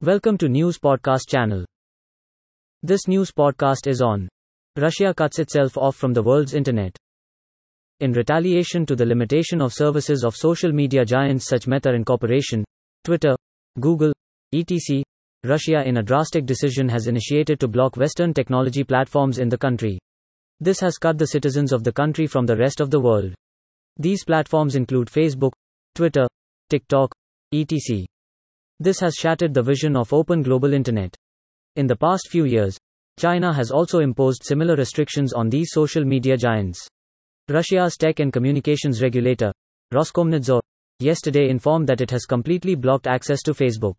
Welcome to News Podcast channel. This news podcast is on Russia cuts itself off from the world's internet. In retaliation to the limitation of services of social media giants such Meta Incorporation, Twitter, Google, etc., Russia in a drastic decision has initiated to block Western technology platforms in the country. This has cut the citizens of the country from the rest of the world. These platforms include Facebook, Twitter, TikTok, etc. This has shattered the vision of open global internet. In the past few years, China has also imposed similar restrictions on these social media giants. Russia's tech and communications regulator, Roskomnadzor, yesterday informed that it has completely blocked access to Facebook.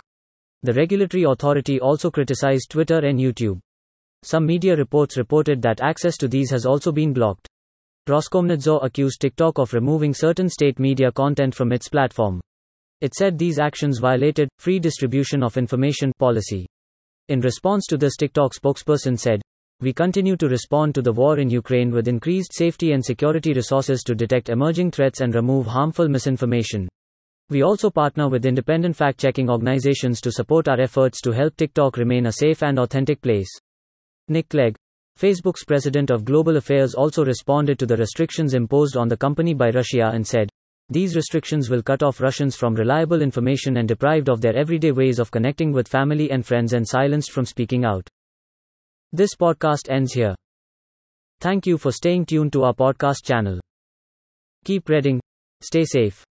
The regulatory authority also criticized Twitter and YouTube. Some media reports reported that access to these has also been blocked. Roskomnadzor accused TikTok of removing certain state media content from its platform. It said these actions violated free distribution of information policy. In response to this, TikTok spokesperson said, We continue to respond to the war in Ukraine with increased safety and security resources to detect emerging threats and remove harmful misinformation. We also partner with independent fact checking organizations to support our efforts to help TikTok remain a safe and authentic place. Nick Clegg, Facebook's president of global affairs, also responded to the restrictions imposed on the company by Russia and said, these restrictions will cut off Russians from reliable information and deprived of their everyday ways of connecting with family and friends and silenced from speaking out. This podcast ends here. Thank you for staying tuned to our podcast channel. Keep reading. Stay safe.